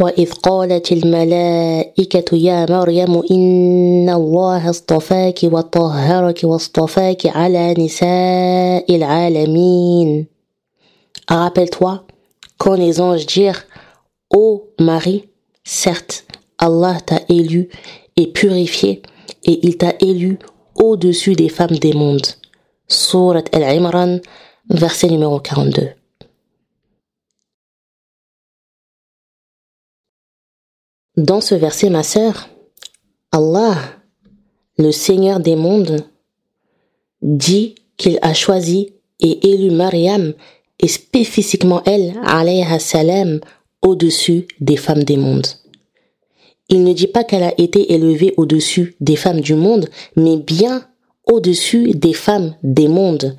وإذ قالت الملائكة يا مريم إن الله اصطفاك وطهرك واصطفاك على نساء العالمين Rappelle-toi quand les anges dirent Ô Marie, certes, Allah t'a élu et purifié et il t'a élu au-dessus des femmes des mondes. Surat Al-Imran, verset numéro 42. Dans ce verset, ma sœur, Allah, le Seigneur des mondes, dit qu'il a choisi et élu Mariam et spécifiquement elle, alayha salam, au-dessus des femmes des mondes. Il ne dit pas qu'elle a été élevée au-dessus des femmes du monde, mais bien au-dessus des femmes des mondes,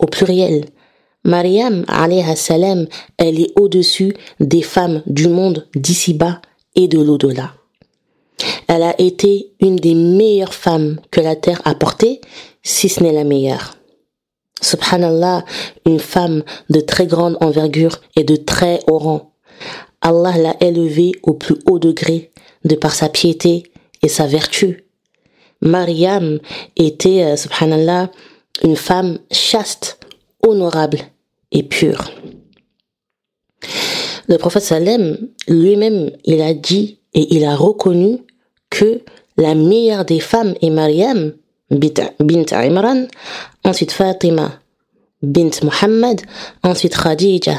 au pluriel. Mariam, alayha salam, elle est au-dessus des femmes du monde d'ici-bas et de l'au-delà. Elle a été une des meilleures femmes que la terre a portées, si ce n'est la meilleure. Subhanallah, une femme de très grande envergure et de très haut rang. Allah l'a élevée au plus haut degré de par sa piété et sa vertu. Mariam était, euh, subhanallah, une femme chaste, honorable et pure. Le prophète Salem lui-même, il a dit et il a reconnu que la meilleure des femmes est Mariam, bint Imran, ensuite Fatima, bint Muhammad, ensuite Khadija,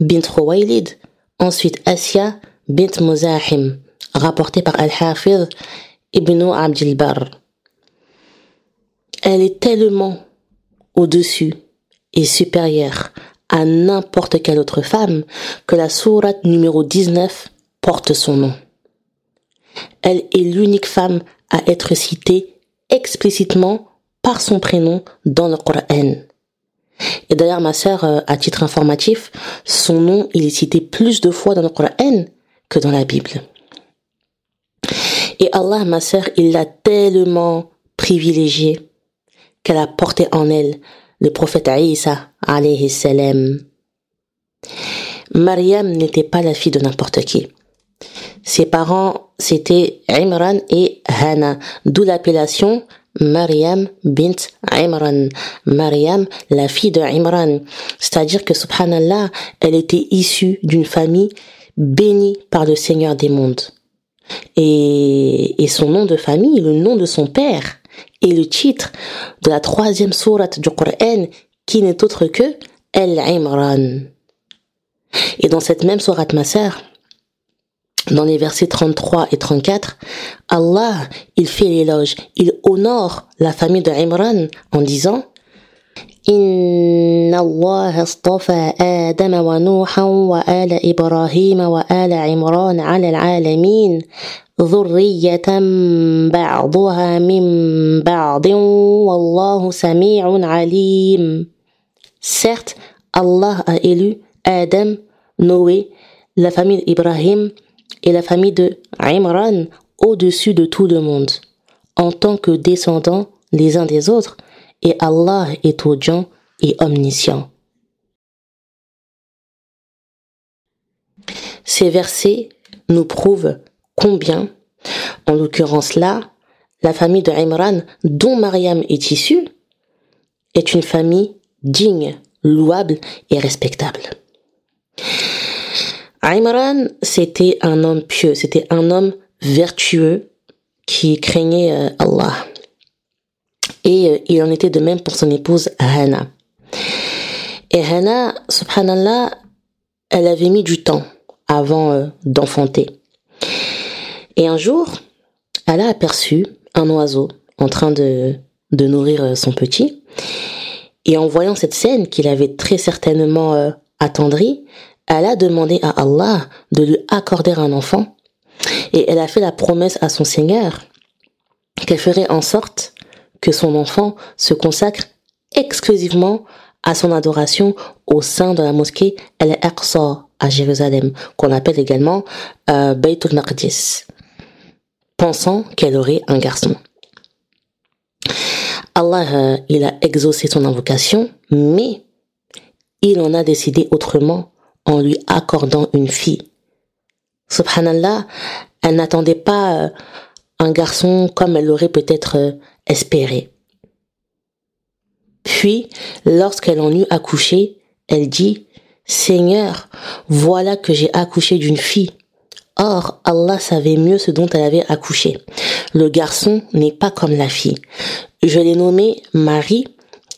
bint Khuwaylid, ensuite Asya, bint Muzahim, rapporté par Al-Hafiz ibn Abdil Bar. Elle est tellement au-dessus et supérieure à n'importe quelle autre femme que la sourate numéro 19 porte son nom. Elle est l'unique femme à être citée explicitement par son prénom dans le Coran. Et d'ailleurs, ma sœur, euh, à titre informatif, son nom, il est cité plus de fois dans le Coran que dans la Bible. Et Allah, ma sœur, il l'a tellement privilégiée qu'elle a porté en elle le prophète Isa, alayhi salam. Mariam n'était pas la fille de n'importe qui. Ses parents, c'était Imran et Hana, d'où l'appellation Mariam bint Imran. Mariam, la fille de. C'est-à-dire que, subhanallah, elle était issue d'une famille bénie par le Seigneur des mondes. Et, et son nom de famille, le nom de son père, et le titre de la troisième sourate du Coran qui n'est autre que El-Imran. Et dans cette même sourate, ma sœur, dans les versets 33 et 34, Allah, il fait l'éloge, il honore la famille de Imran en disant إن الله اصطفى آدم ونوحا وآل إبراهيم وآل عمران على العالمين ذرية بعضها من بعض والله سميع عليم. سيرت الله أئلو آدم نوي لفامي إبراهيم et la famille de Imran au-dessus de tout le monde, en tant que descendants les uns des autres, et Allah est audient et omniscient. Ces versets nous prouvent combien, en l'occurrence là, la famille de Imran, dont Mariam est issue, est une famille digne, louable et respectable. Imran, c'était un homme pieux, c'était un homme vertueux qui craignait euh, Allah. Et euh, il en était de même pour son épouse Hana. Et Hana, subhanallah, elle avait mis du temps avant euh, d'enfanter. Et un jour, elle a aperçu un oiseau en train de, de nourrir son petit. Et en voyant cette scène qu'il avait très certainement euh, attendrie, elle a demandé à Allah de lui accorder un enfant. Et elle a fait la promesse à son Seigneur qu'elle ferait en sorte que son enfant se consacre exclusivement à son adoration au sein de la mosquée Al-Aqsa à Jérusalem, qu'on appelle également euh, Baytul Maqdis, pensant qu'elle aurait un garçon. Allah, euh, il a exaucé son invocation, mais il en a décidé autrement en lui accordant une fille. Subhanallah, elle n'attendait pas euh, un garçon comme elle l'aurait peut-être espéré. Puis, lorsqu'elle en eut accouché, elle dit, Seigneur, voilà que j'ai accouché d'une fille. Or, Allah savait mieux ce dont elle avait accouché. Le garçon n'est pas comme la fille. Je l'ai nommé Marie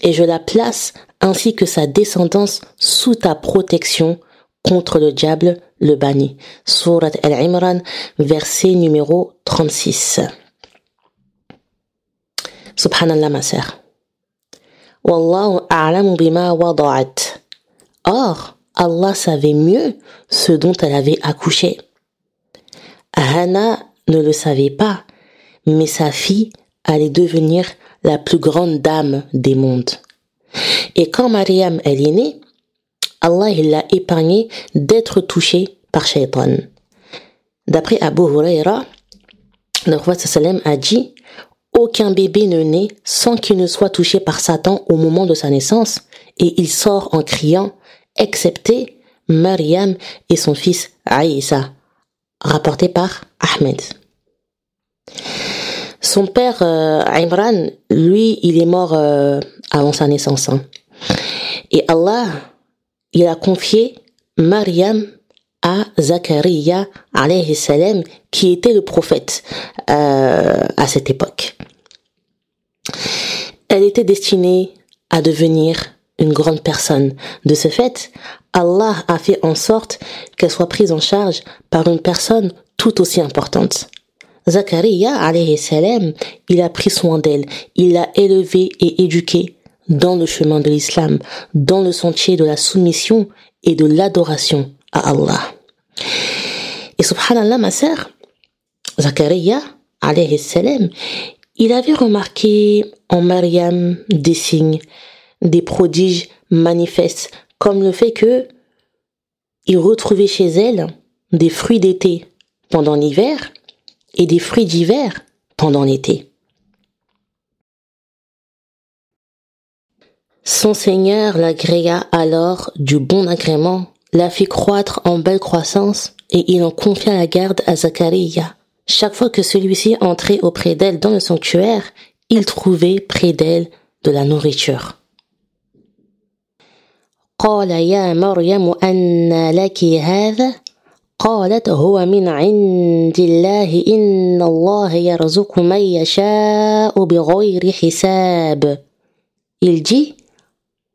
et je la place ainsi que sa descendance sous ta protection contre le diable, le banni. Surat Al-Imran, verset numéro 36. Subhanallah, ma sœur. Wallahu a'lamu bima wada'at. Or, Allah savait mieux ce dont elle avait accouché. Hannah ne le savait pas, mais sa fille allait devenir la plus grande dame des mondes. Et quand Mariam est née, Allah l'a épargnée d'être touchée par Shaitan. D'après Abu Huraira, le roi sallam a dit aucun bébé ne naît sans qu'il ne soit touché par Satan au moment de sa naissance, et il sort en criant, excepté Mariam et son fils Aïssa, rapporté par Ahmed. Son père euh, Imran, lui, il est mort euh, avant sa naissance. Hein. Et Allah, il a confié Mariam à Zachariah qui était le prophète euh, à cette époque. Elle était destinée à devenir une grande personne. De ce fait, Allah a fait en sorte qu'elle soit prise en charge par une personne tout aussi importante. Zachariah alayhi salam, il a pris soin d'elle, il l'a élevée et éduquée dans le chemin de l'islam, dans le sentier de la soumission et de l'adoration à Allah. Et subhanallah, ma sœur, Zachariah alayhi salam, il avait remarqué en Mariam des signes, des prodiges manifestes, comme le fait que il retrouvait chez elle des fruits d'été pendant l'hiver et des fruits d'hiver pendant l'été. Son Seigneur l'agréa alors du bon agrément, la fit croître en belle croissance, et il en confia la garde à Zacharia. Chaque fois que celui-ci entrait auprès d'elle dans le sanctuaire, il trouvait près d'elle de la nourriture. Il dit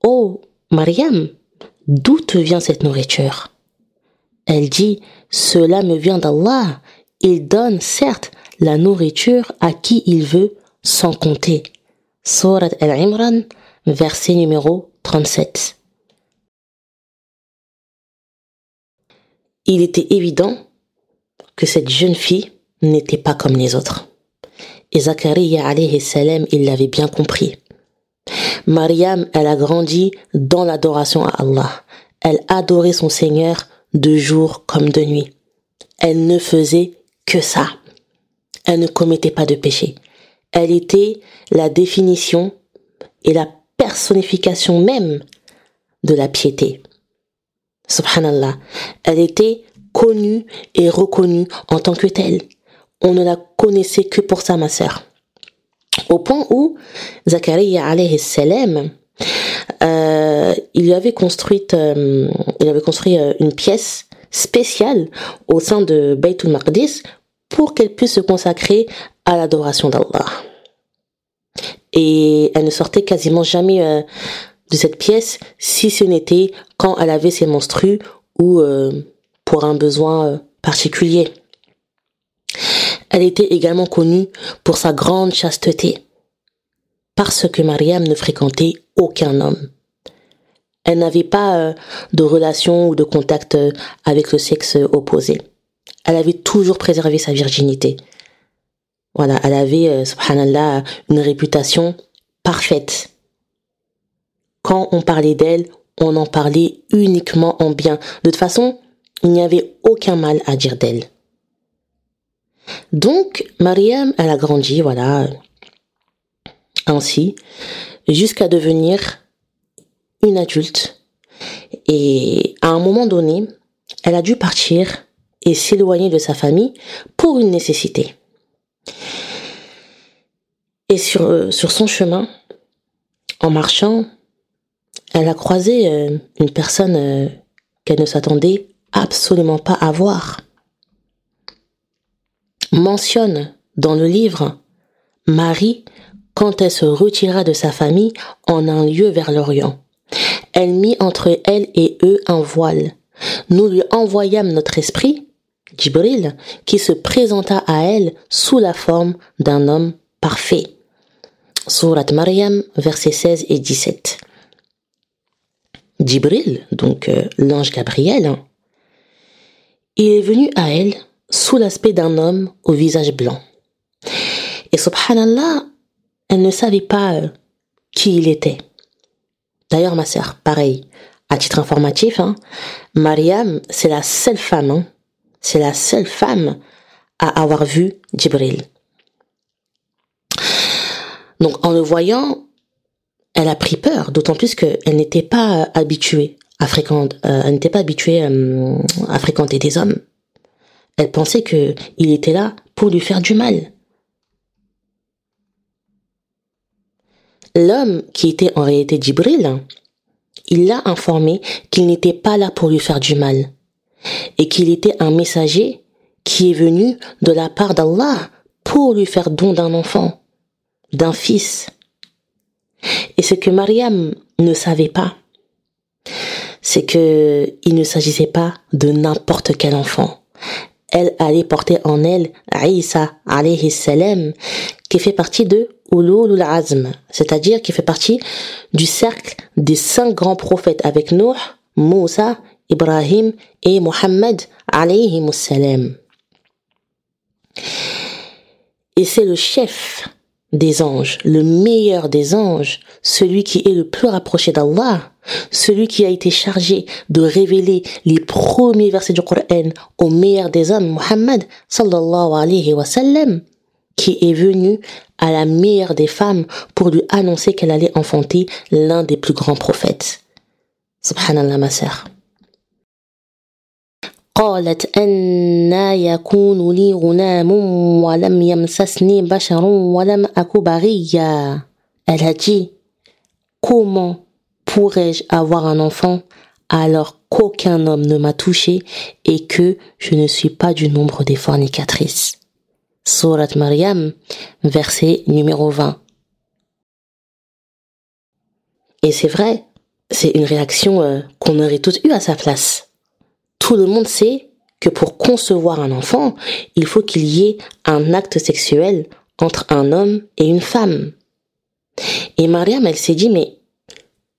Oh Mariam, d'où te vient cette nourriture? Elle dit Cela me vient d'Allah. Il donne certes la nourriture à qui il veut sans compter. Surat Al-Imran, verset numéro 37. Il était évident que cette jeune fille n'était pas comme les autres. Et Zachariah alayhi salam, il l'avait bien compris. Mariam, elle a grandi dans l'adoration à Allah. Elle adorait son Seigneur de jour comme de nuit. Elle ne faisait que ça. Elle ne commettait pas de péché. Elle était la définition et la personnification même de la piété. Subhanallah. Elle était connue et reconnue en tant que telle. On ne la connaissait que pour ça, ma sœur. Au point où Zachariah alayhi salam, euh, il avait euh, il avait construit euh, une pièce spéciale au sein de Baytul Maqdis pour qu'elle puisse se consacrer à l'adoration d'Allah. Et elle ne sortait quasiment jamais euh, de cette pièce si ce n'était quand elle avait ses menstrues ou euh, pour un besoin euh, particulier. Elle était également connue pour sa grande chasteté, parce que Mariam ne fréquentait aucun homme. Elle n'avait pas euh, de relation ou de contact avec le sexe opposé. Elle avait toujours préservé sa virginité. Voilà, elle avait, subhanallah, une réputation parfaite quand on parlait d'elle, on en parlait uniquement en bien. De toute façon, il n'y avait aucun mal à dire d'elle. Donc, Mariam, elle a grandi, voilà, ainsi, jusqu'à devenir une adulte. Et à un moment donné, elle a dû partir et s'éloigner de sa famille pour une nécessité. Et sur, euh, son chemin, en marchant, elle a croisé euh, une personne euh, qu'elle ne s'attendait absolument pas à voir. Mentionne dans le livre Marie quand elle se retira de sa famille en un lieu vers l'Orient. Elle mit entre elle et eux un voile. Nous lui envoyâmes notre esprit, Djibril, qui se présenta à elle sous la forme d'un homme parfait. Surat Maryam, versets 16 et 17. Djibril, donc euh, l'ange Gabriel, hein, il est venu à elle sous l'aspect d'un homme au visage blanc. Et subhanallah, elle ne savait pas euh, qui il était. D'ailleurs, ma sœur, pareil, à titre informatif, hein, Mariam, c'est la seule femme, hein, c'est la seule femme à avoir vu Djibril. Donc, en le voyant, elle a pris peur, d'autant plus qu'elle n'était pas habituée à fréquenter, euh, elle n'était pas habituée euh, à fréquenter des hommes. Elle pensait que il était là pour lui faire du mal. L'homme qui était en réalité Djibril, il l'a informé qu'il n'était pas là pour lui faire du mal et qu'il était un messager qui est venu de la part d'Allah pour lui faire don d'un enfant, d'un fils. Et ce que Mariam ne savait pas, c'est que il ne s'agissait pas de n'importe quel enfant. Elle allait porter en elle Isa alayhi salam, qui fait partie de Ulul Azm, c'est-à-dire qui fait partie du cercle des cinq grands prophètes avec Nuh, Moussa, Ibrahim et Mohammed alayhi salam. Et c'est le chef des anges, le meilleur des anges, celui qui est le plus rapproché d'Allah, celui qui a été chargé de révéler les premiers versets du Coran au meilleur des hommes, Muhammad sallallahu alayhi wa qui est venu à la meilleure des femmes pour lui annoncer qu'elle allait enfanter l'un des plus grands prophètes. Subhanallah ma sœur. قالت أنا يكون لي غلام ولم يمسسني بشر ولم أك بغيا Elle a dit, comment pourrais-je avoir un enfant alors qu'aucun homme ne m'a touché et que je ne suis pas du nombre des fornicatrices Surat Maryam, verset numéro 20. Et c'est vrai, c'est une réaction euh, qu'on aurait tous eu à sa place. Tout le monde sait que pour concevoir un enfant, il faut qu'il y ait un acte sexuel entre un homme et une femme. Et Mariam, elle s'est dit, mais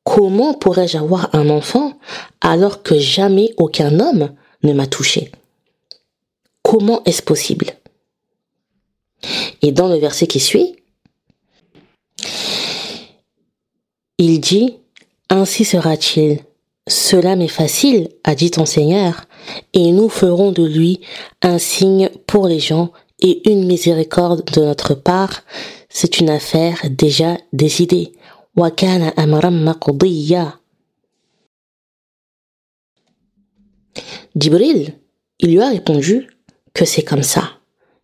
comment pourrais-je avoir un enfant alors que jamais aucun homme ne m'a touché Comment est-ce possible? Et dans le verset qui suit, il dit, Ainsi sera-t-il. Cela m'est facile, a dit ton Seigneur, et nous ferons de lui un signe pour les gens et une miséricorde de notre part. C'est une affaire déjà décidée. Wakana amram Jibril, il lui a répondu que c'est comme ça.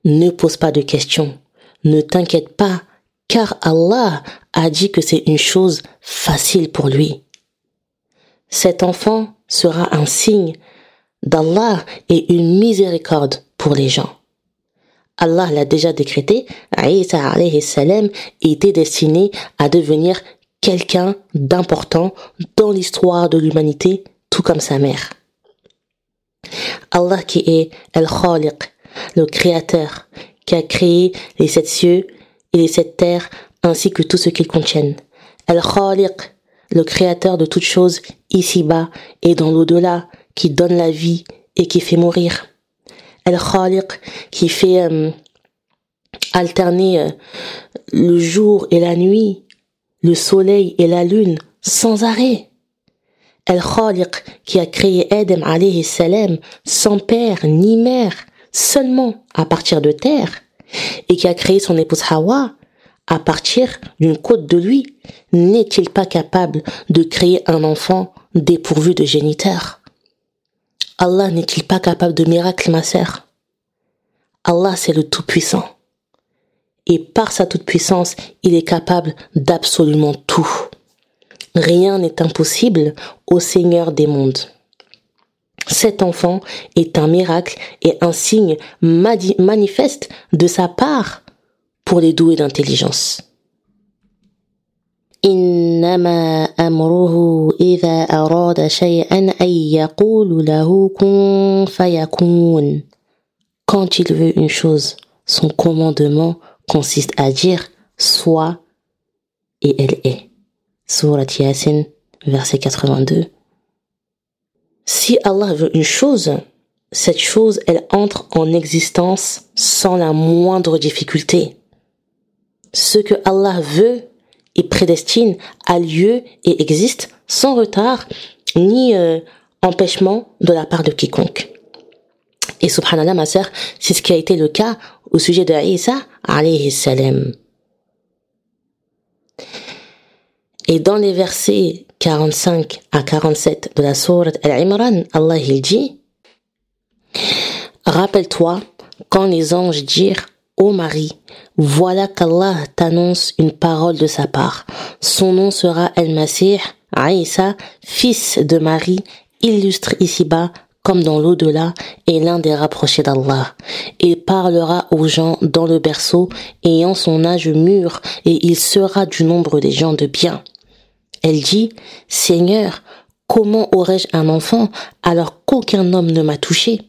Ne pose pas de questions. Ne t'inquiète pas, car Allah a dit que c'est une chose facile pour lui. Cet enfant sera un signe d'Allah et une miséricorde pour les gens. Allah l'a déjà décrété, Isa alayhi salam était destiné à devenir quelqu'un d'important dans l'histoire de l'humanité, tout comme sa mère. Allah qui est El-Khaliq, le Créateur, qui a créé les sept cieux et les sept terres, ainsi que tout ce qu'ils contiennent. Al-Khaliq, le Créateur de toutes choses ici-bas et dans l'au-delà, qui donne la vie et qui fait mourir. Al-Khaliq, qui fait euh, alterner euh, le jour et la nuit, le soleil et la lune, sans arrêt. Al-Khaliq, qui a créé Adam alayhi salam sans père ni mère, seulement à partir de terre et qui a créé son épouse Hawa à partir d'une côte de lui, n'est-il pas capable de créer un enfant dépourvu de géniteur Allah n'est-il pas capable de miracles, ma sœur? Allah, c'est le Tout-Puissant. Et par sa toute-puissance, il est capable d'absolument tout. Rien n'est impossible au Seigneur des mondes. Cet enfant est un miracle et un signe manifeste de sa part pour les doués d'intelligence. Quand il veut une chose, son commandement consiste à dire soit et elle est. Surat Yasin, verset 82. Si Allah veut une chose, cette chose, elle entre en existence sans la moindre difficulté. Ce que Allah veut et prédestine a lieu et existe sans retard ni euh, empêchement de la part de quiconque. Et subhanallah, ma sœur, c'est ce qui a été le cas au sujet de Isa, alayhi salam. Et dans les versets 45 à 47 de la sourate Al-Imran, Allah il dit Rappelle-toi quand les anges dirent Ô Marie, voilà qu'Allah t'annonce une parole de sa part. Son nom sera El-Masih, Aïssa, fils de Marie, illustre ici-bas comme dans l'au-delà, et l'un des rapprochés d'Allah. Il parlera aux gens dans le berceau, ayant son âge mûr, et il sera du nombre des gens de bien. Elle dit, Seigneur, comment aurais-je un enfant alors qu'aucun homme ne m'a touché?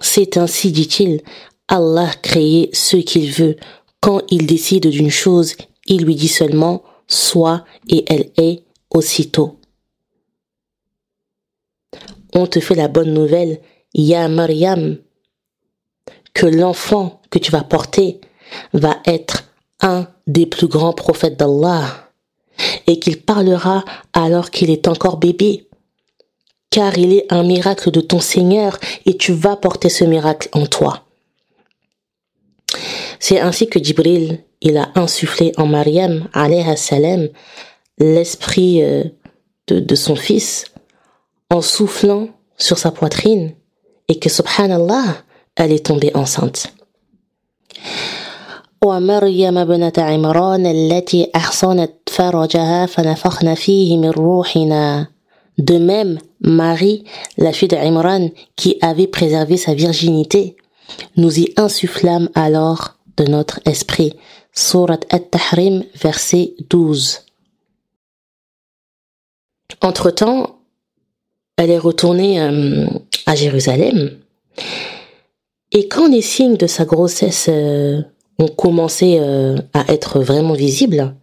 C'est ainsi, dit-il, Allah crée ce qu'il veut. Quand il décide d'une chose, il lui dit seulement soit et elle est aussitôt on te fait la bonne nouvelle, Ya Maryam, que l'enfant que tu vas porter va être un des plus grands prophètes d'Allah et qu'il parlera alors qu'il est encore bébé. Car il est un miracle de ton Seigneur et tu vas porter ce miracle en toi. C'est ainsi que Jibril, il a insufflé en alayhi salam, l'esprit euh, de, de son fils en soufflant sur sa poitrine et que subhanallah, elle est tombée enceinte. De même, Marie, la fille d'Imran, qui avait préservé sa virginité, nous y insufflâmes alors de notre esprit. Surat At-Tahrim, verset 12. Entre-temps, elle est retournée euh, à Jérusalem. Et quand les signes de sa grossesse euh, ont commencé euh, à être vraiment visibles,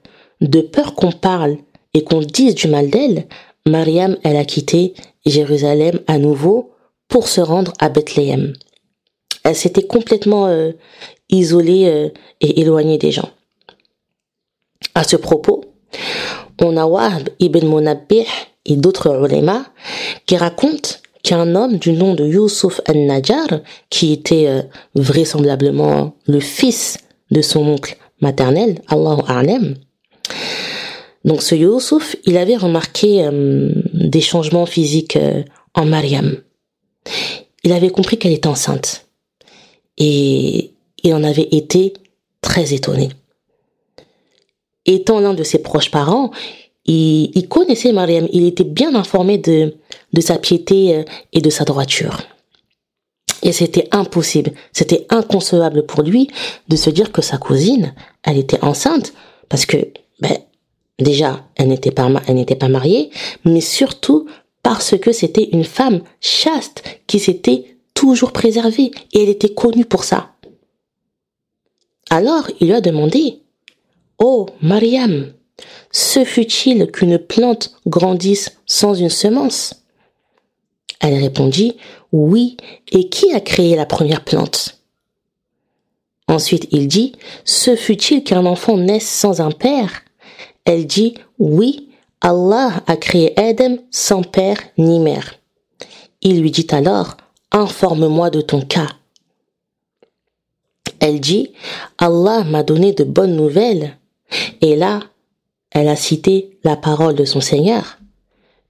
de peur qu'on parle et qu'on dise du mal d'elle, Mariam, elle a quitté Jérusalem à nouveau pour se rendre à Bethléem. Elle s'était complètement isolée et éloignée des gens. À ce propos, on a Wahb ibn Munabbih et d'autres ulema qui racontent qu'un homme du nom de Yusuf al-Najjar, qui était euh, vraisemblablement le fils de son oncle maternel, Allahu A'lam, donc ce Yusuf, il avait remarqué euh, des changements physiques euh, en Mariam. Il avait compris qu'elle était enceinte. Et il en avait été très étonné. Étant l'un de ses proches parents, il, connaissait Mariam, il était bien informé de, de sa piété euh, et de sa droiture. Et c'était impossible, c'était inconcevable pour lui de se dire que sa cousine, elle était enceinte, parce que, ben, déjà, elle n'était pas, mariée, mais surtout parce que c'était une femme chaste qui s'était toujours préservée et elle était connue pour ça. Alors, il lui a demandé, Oh, Mariam, se fut-il qu'une plante grandisse sans une semence? Elle répondit, Oui, et qui a créé la première plante? Ensuite il dit, Se fut-il qu'un enfant naisse sans un père? Elle dit, Oui, Allah a créé Adam sans père ni mère. Il lui dit alors, Informe-moi de ton cas. Elle dit, Allah m'a donné de bonnes nouvelles. Et là, elle a cité la parole de son Seigneur.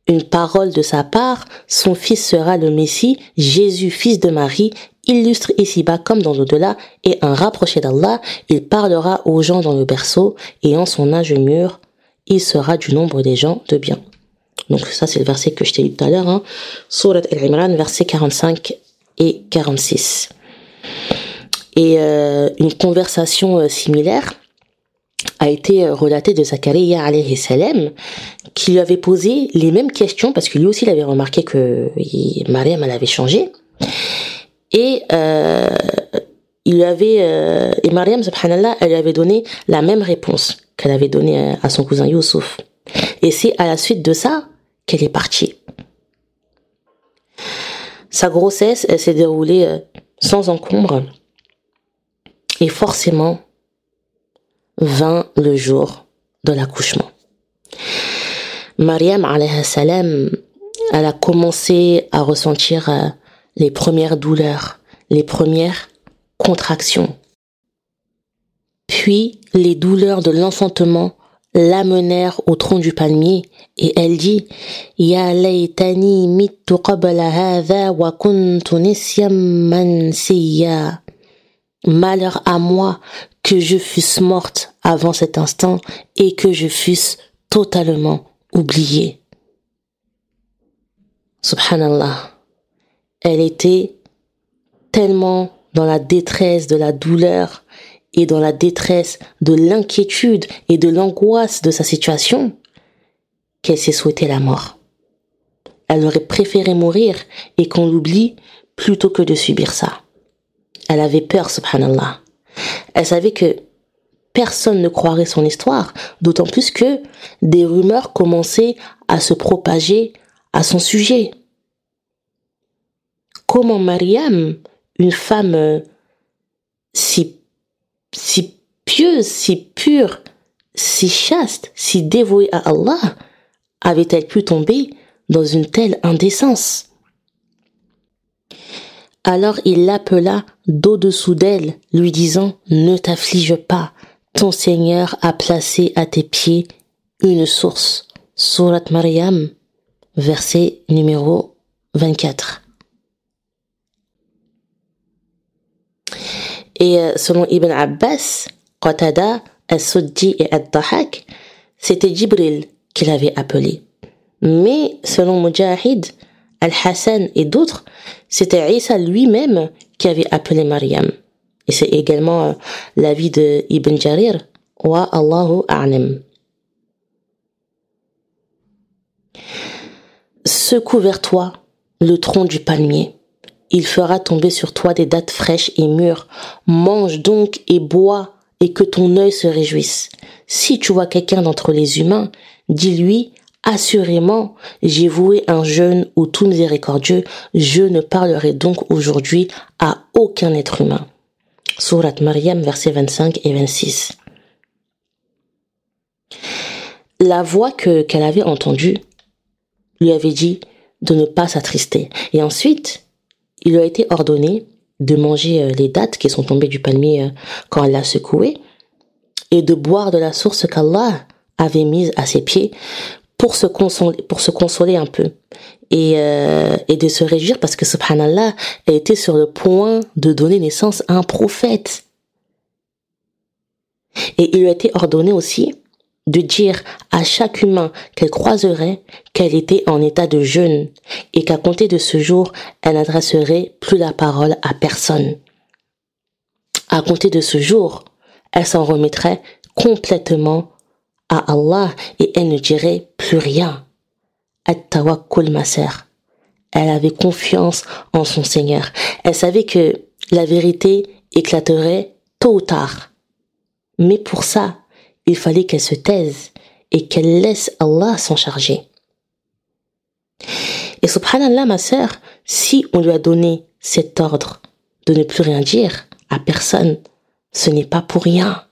une parole de sa part, son fils sera le Messie, Jésus, fils de Marie, illustre ici-bas comme dans l'au-delà, et un rapproché d'Allah, il parlera aux gens dans le berceau, et en son âge mûr, il sera du nombre des gens de bien. Donc ça c'est le verset que je t'ai lu tout à l'heure, hein. Surat Al-Imran, verset 45 et 46. Et euh, une conversation euh, similaire a été euh, relatée de Zachariah alayhi salam, qui lui avait posé les mêmes questions, parce que lui aussi il avait remarqué que Mariam elle avait changé. Et euh, il avait euh, et Mariam subhanallah elle lui avait donné la même réponse qu'elle avait donnée à son cousin Youssouf. Et c'est à la suite de ça qu'elle est partie. Sa grossesse, elle s'est déroulée sans encombre. Et forcément, vint le jour de l'accouchement. Mariam, salam, elle a commencé à ressentir euh, les premières douleurs, les premières contractions. Puis, les douleurs de l'enfantement l'amenèrent au tronc du palmier et elle dit Ya laytani mittu wa Malheur à moi que je fusse morte avant cet instant et que je fusse totalement oubliée. Subhanallah. Elle était tellement dans la détresse de la douleur et dans la détresse de l'inquiétude et de l'angoisse de sa situation qu'elle s'est souhaité la mort. Elle aurait préféré mourir et qu'on l'oublie plutôt que de subir ça. Elle avait peur, subhanallah. Elle savait que personne ne croirait son histoire, d'autant plus que des rumeurs commençaient à se propager à son sujet. Comment Mariam, une femme euh, si, si pieuse, si pure, si chaste, si dévouée à Allah, avait-elle pu tomber dans une telle indécence? Alors il l'appela d'au-dessous d'elle, lui disant, Ne t'afflige pas, ton Seigneur a placé à tes pieds une source. Surat Maryam, verset numéro 24. Et euh, selon Ibn Abbas, Qatada, Al-Suddi et Al-Dahak, c'était Jibril qui l'avait appelé. Mais selon Mujahid, Al-Hassan et d'autres, c'était Isa lui-même qui avait appelé Mariam. Et c'est également euh, l'avis de Ibn Jarir, wa Allahu a'lam. Secoue vers toi le tronc du palmier. Il fera tomber sur toi des dattes fraîches et mûres. Mange donc et bois et que ton œil se réjouisse. Si tu vois quelqu'un d'entre les humains, dis-lui Assurément, j'ai voué un jeûne au tout miséricordieux, je ne parlerai donc aujourd'hui à aucun être humain. Surat Maryam, versets 25 et 26. La voix que, qu'elle avait entendue lui avait dit de ne pas s'attrister. Et ensuite, il lui a été ordonné de manger euh, les dattes qui sont tombées du palmier euh, quand elle l'a secoué et de boire de la source qu'Allah avait mise à ses pieds pour se consoler, pour se consoler un peu et, euh, de se réjouir parce que subhanallah, elle était sur le point de donner naissance à un prophète. Et il lui a été ordonné aussi de dire à chaque humain qu'elle croiserait qu'elle était en état de jeûne et qu'à compter de ce jour, elle n'adresserait plus la parole à personne. À compter de ce jour, elle s'en remettrait complètement à Allah et elle ne dirait plus rien. At-tawakkul. Elle avait confiance en son Seigneur. Elle savait que la vérité éclaterait tôt ou tard. Mais pour ça, il fallait qu'elle se taise et qu'elle laisse Allah s'en charger. Et subhanallah, ma sœur, si on lui a donné cet ordre de ne plus rien dire à personne, ce n'est pas pour rien.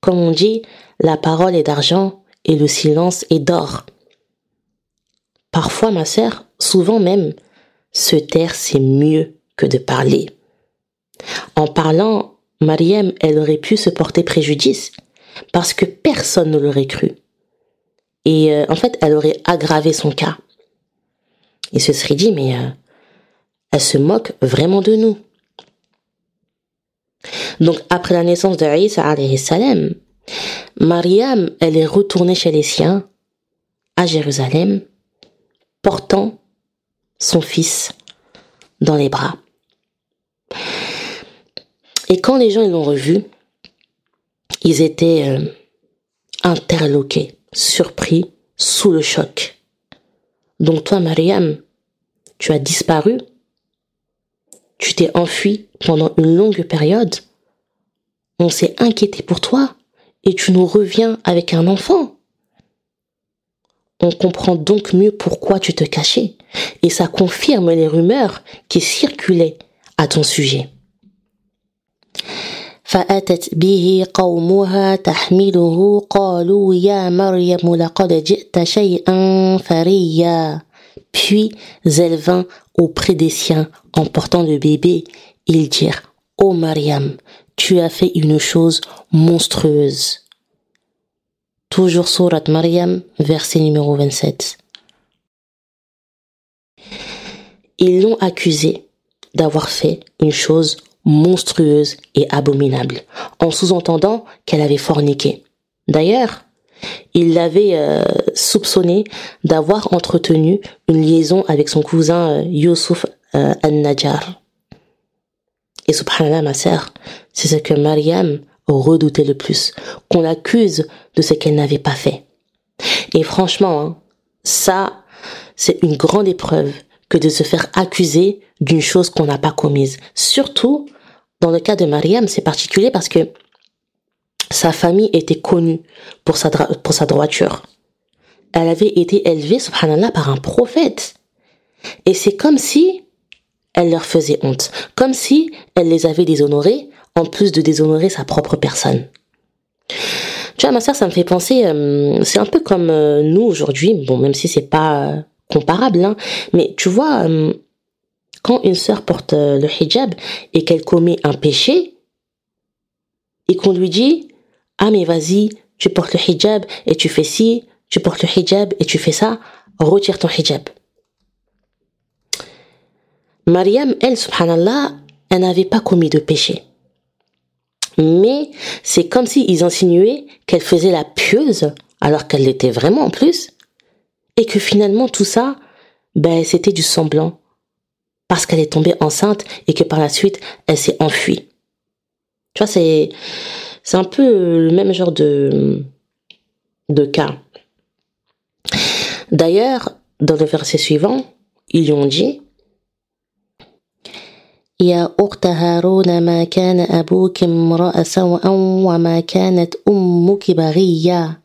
Comme on dit, la parole est d'argent et le silence est d'or. Parfois, ma sœur, souvent même, se taire, c'est mieux que de parler. En parlant, Mariam, elle aurait pu se porter préjudice parce que personne ne l'aurait cru. Et euh, en fait, elle aurait aggravé son cas. Il se serait dit, mais euh, elle se moque vraiment de nous. Donc, après la naissance de Isa salam, Mariam, elle est retournée chez les siens, à Jérusalem, portant son fils dans les bras. Et quand les gens l'ont revu, ils étaient euh, interloqués, surpris, sous le choc. Donc toi, Mariam, tu as disparu, tu t'es enfui pendant une longue période, on s'est inquiété pour toi, et tu nous reviens avec un enfant. On comprend donc mieux pourquoi tu te cachais, et ça confirme les rumeurs qui circulaient à ton sujet. فأتت به قومها تحمله قالوا يا مريم لقد جئت شيئا فريا Puis elle vint auprès des siens en portant le bébé. Ils dirent Ô oh Mariam, tu as fait une chose monstrueuse. Toujours Surat Mariam, verset numéro 27. Ils l'ont accusée d'avoir fait une chose monstrueuse et abominable, en sous-entendant qu'elle avait forniqué. D'ailleurs, il l'avait euh, soupçonné d'avoir entretenu une liaison avec son cousin euh, Yusuf euh, al-Najjar. Et subhanallah, ma sœur, c'est ce que Mariam redoutait le plus, qu'on l'accuse de ce qu'elle n'avait pas fait. Et franchement, hein, ça, c'est une grande épreuve que de se faire accuser d'une chose qu'on n'a pas commise. Surtout, dans le cas de Mariam, c'est particulier parce que sa famille était connue pour sa, pour sa droiture. Elle avait été élevée, subhanallah, par un prophète. Et c'est comme si elle leur faisait honte. Comme si elle les avait déshonorés, en plus de déshonorer sa propre personne. Tu vois, ma soeur, ça me fait penser, euh, c'est un peu comme euh, nous aujourd'hui, bon, même si c'est pas euh, comparable, hein, mais tu vois, quand une sœur porte le hijab et qu'elle commet un péché, et qu'on lui dit, ah mais vas-y, tu portes le hijab et tu fais ci, tu portes le hijab et tu fais ça, retire ton hijab. Mariam, elle, subhanallah, elle n'avait pas commis de péché. Mais c'est comme s'ils insinuaient qu'elle faisait la pieuse, alors qu'elle l'était vraiment en plus, et que finalement tout ça, ben, c'était du semblant, parce qu'elle est tombée enceinte et que par la suite, elle s'est enfuie. Tu vois, c'est, c'est un peu le même genre de, de cas. D'ailleurs, dans le verset suivant, ils lui ont dit, يا أخت هارون ما كان أبوك امرأ سوءا وما كانت أمك بغيا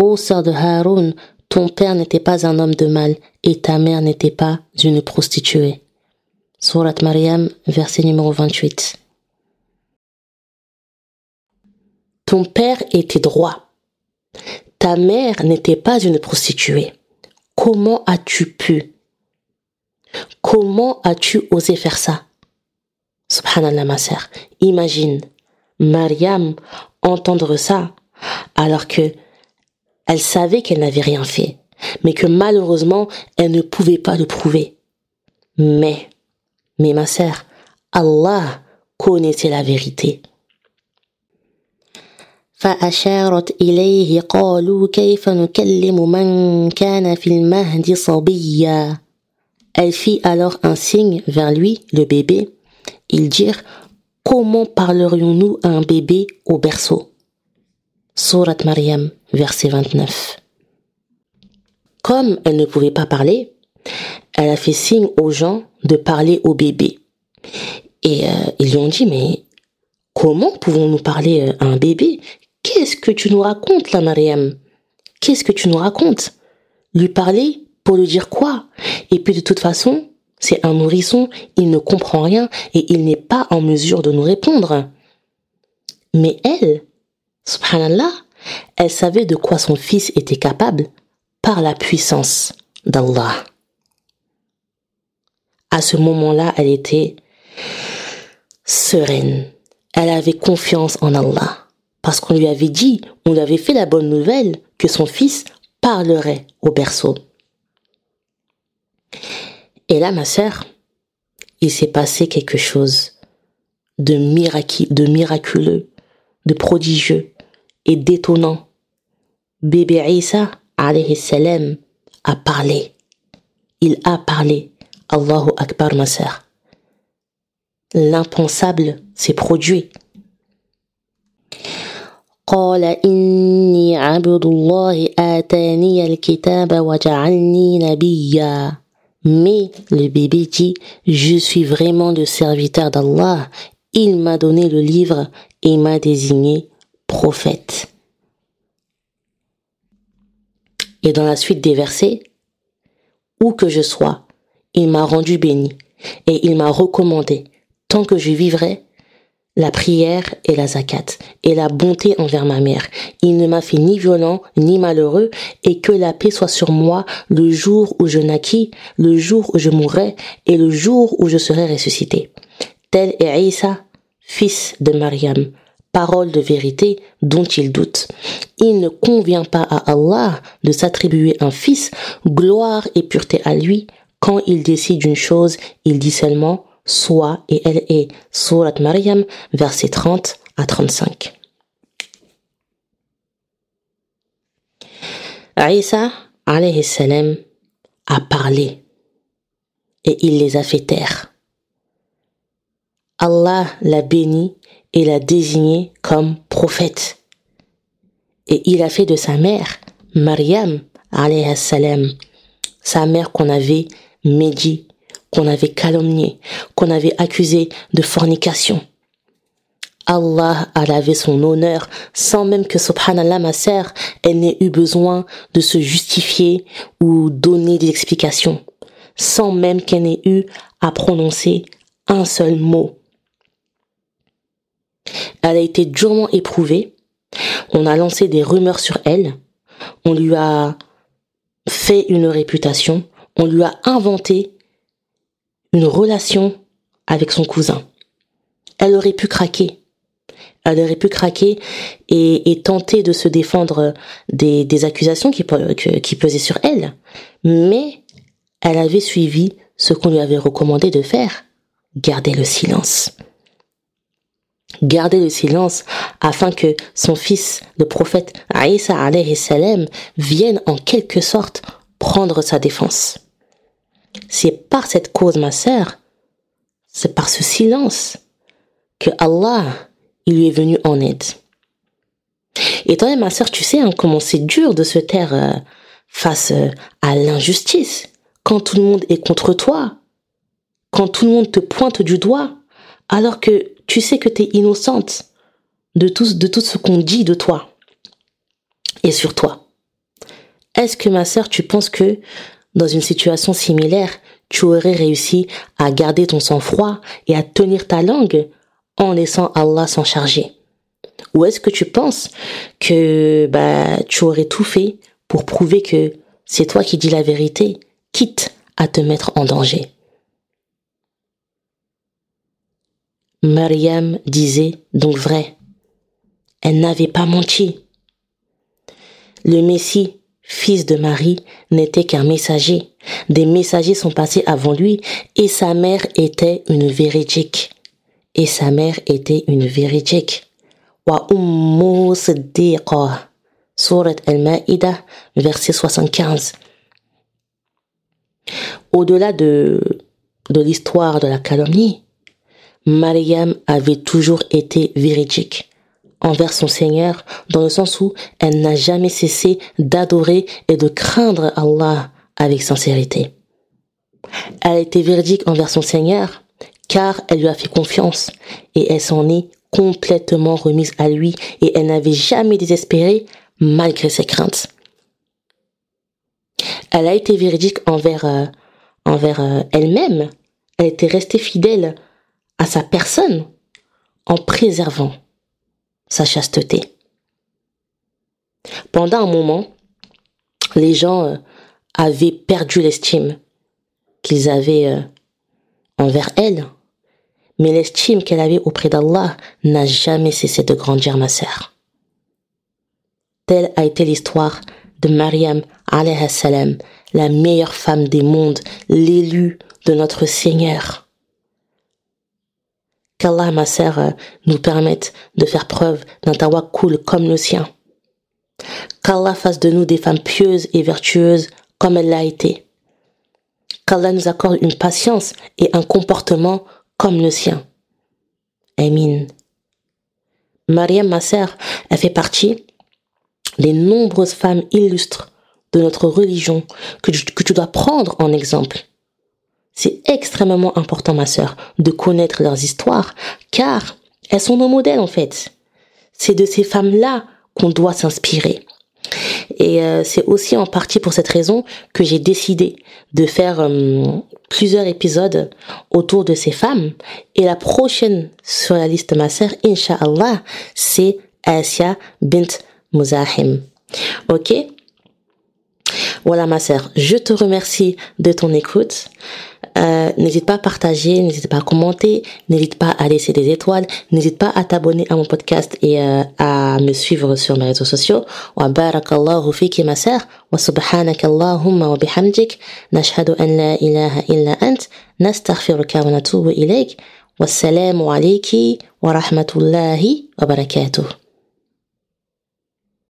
Ô sœur de Haroun, ton père n'était pas un homme de mal et ta mère n'était pas une prostituée. Surat Maryam, verset numéro 28. Ton père était droit. Ta mère n'était pas une prostituée. Comment as-tu pu? Comment as-tu osé faire ça? Subhanallah, ma sœur. Imagine, Mariam entendre ça, alors que elle savait qu'elle n'avait rien fait, mais que malheureusement, elle ne pouvait pas le prouver. Mais, mais ma sœur, Allah connaissait la vérité. فأشارت إليه قالوا كيف نكلم من كان في المهد صبيا elle fit alors un signe vers lui, le bébé. Ils dirent, comment parlerions-nous à un bébé au berceau? Surat Maryam, verset 29. Comme elle ne pouvait pas parler, elle a fait signe aux gens de parler au bébé. Et euh, ils lui ont dit, mais comment pouvons-nous parler euh, à un bébé? Qu'est-ce que tu nous racontes là, Mariam Qu'est-ce que tu nous racontes? Lui parler pour lui dire quoi? Et puis de toute façon, c'est un nourrisson, il ne comprend rien et il n'est pas en mesure de nous répondre. Mais elle, subhanallah, elle savait de quoi son fils était capable par la puissance d'Allah. À ce moment-là, elle était sereine. Elle avait confiance en Allah. Parce qu'on lui avait dit, on lui avait fait la bonne nouvelle que son fils parlerait au berceau. Et là, ma sœur, il s'est passé quelque chose de, de miraculeux, de prodigieux et d'étonnant. Bébé Isa, alayhi salam, a parlé. Il a parlé. Allahu Akbar, ma sœur. L'impensable s'est produit. قال إني عبد الله آتاني الكتاب وجعلني نبيا Mais le bébé dit, je suis vraiment le serviteur d'Allah. Il m'a donné le livre et m'a désigné prophète. Et dans la suite des versets, où que je sois, il m'a rendu béni et il m'a recommandé, tant que je vivrai, la prière et la zakat, et la bonté envers ma mère. Il ne m'a fait ni violent, ni malheureux, et que la paix soit sur moi le jour où je naquis, le jour où je mourrai, et le jour où je serai ressuscité. Tel est Isa, fils de Mariam, parole de vérité dont il doute. Il ne convient pas à Allah de s'attribuer un fils, gloire et pureté à lui. Quand il décide une chose, il dit seulement soit et elle est Surat Maryam, versets 30 à 35. Aïssa, alayhi salam, a parlé et il les a fait taire. Allah l'a béni et l'a désigné comme prophète. Et il a fait de sa mère, alayhi salam, sa mère qu'on avait médit qu'on avait calomnié, qu'on avait accusé de fornication. Allah a lavé son honneur sans même que, subhanallah, ma sœur, elle n'ait eu besoin de se justifier ou donner des explications, sans même qu'elle n'ait eu à prononcer un seul mot. Elle a été durement éprouvée, on a lancé des rumeurs sur elle, on lui a fait une réputation, on lui a inventé une relation avec son cousin. Elle aurait pu craquer. Elle aurait pu craquer et, tenter de se défendre des, accusations qui, pesaient sur elle. Mais elle avait suivi ce qu'on lui avait recommandé de faire. Garder le silence. Garder le silence afin que son fils, le prophète Aïssa alayhi salam, vienne en quelque sorte prendre sa défense. C'est par cette cause, ma sœur, c'est par ce silence que Allah, il lui est venu en aide. Et toi, ma sœur, tu sais hein, comment c'est dur de se taire euh, face euh, à l'injustice, quand tout le monde est contre toi, quand tout le monde te pointe du doigt, alors que tu sais que tu es innocente de tout, ce qu'on dit de toi et sur toi. Est-ce que ma sœur, tu penses que dans une situation similaire, tu aurais réussi à garder ton sang-froid et à tenir ta langue en laissant Allah s'en charger? Ou est-ce que tu penses que bah, tu aurais tout fait pour prouver que c'est toi qui dis la vérité, quitte à te mettre en danger? Mariam disait donc vrai. Elle n'avait pas menti. Le Messie fils de Marie, n'était qu'un messager. Des messagers sont passés avant lui et sa mère était une véridique. Et sa mère était une véridique. Wa Surat al-Ma'ida, verset 75. Au-delà de, de l'histoire de la calomnie, Mariam avait toujours été véridique envers son Seigneur, dans le sens où elle n'a jamais cessé d'adorer et de craindre Allah avec sincérité. Elle été véridique envers son Seigneur, car elle lui a fait confiance, et elle s'en est complètement remise à lui, et elle n'avait jamais désespéré malgré ses craintes. Elle a été véridique envers, euh, envers euh, elle-même, elle était restée fidèle à sa personne en préservant sa chasteté. Pendant un moment, les gens euh, avaient perdu l'estime qu'ils avaient euh, envers elle, mais l'estime qu'elle avait auprès d'Allah n'a jamais cessé de grandir, ma sœur. Telle a été l'histoire de Mariam la meilleure femme des mondes, l'élue de notre Seigneur. Qu'Allah, ma sœur, euh, nous permette de faire preuve d'un tawakkul comme le sien. Qu'Allah fasse de nous des femmes pieuses et vertueuses comme elle l'a été. Qu'Allah nous accorde une patience et un comportement comme le sien. Amin. Mariam, ma sœur, elle fait partie des nombreuses femmes illustres de notre religion que tu, dois prendre en exemple. C'est extrêmement important, ma sœur, de connaître leurs histoires, car elles sont nos modèles en fait. C'est de ces femmes-là qu'on doit s'inspirer. Et euh, c'est aussi en partie pour cette raison que j'ai décidé de faire euh, plusieurs épisodes autour de ces femmes. Et la prochaine sur la liste ma sœur, Inch'Allah, c'est Asia bint Muzahim. Ok? Voilà ma sœur, je te remercie de ton écoute. Euh, n'hésite pas à partager, n'hésite pas à commenter, n'hésite pas à laisser des étoiles, n'hésite pas à t'abonner à mon podcast et euh, à me suivre sur mes réseaux sociaux. Wa barakallahu fiki ma sœur, wa subhanaka wa bihamdik, nashhadu an la ilaha illa ant, nastaghfiruka wa natubu ilayk. Wassalamu alayki wa rahmatullahi wa barakatuh.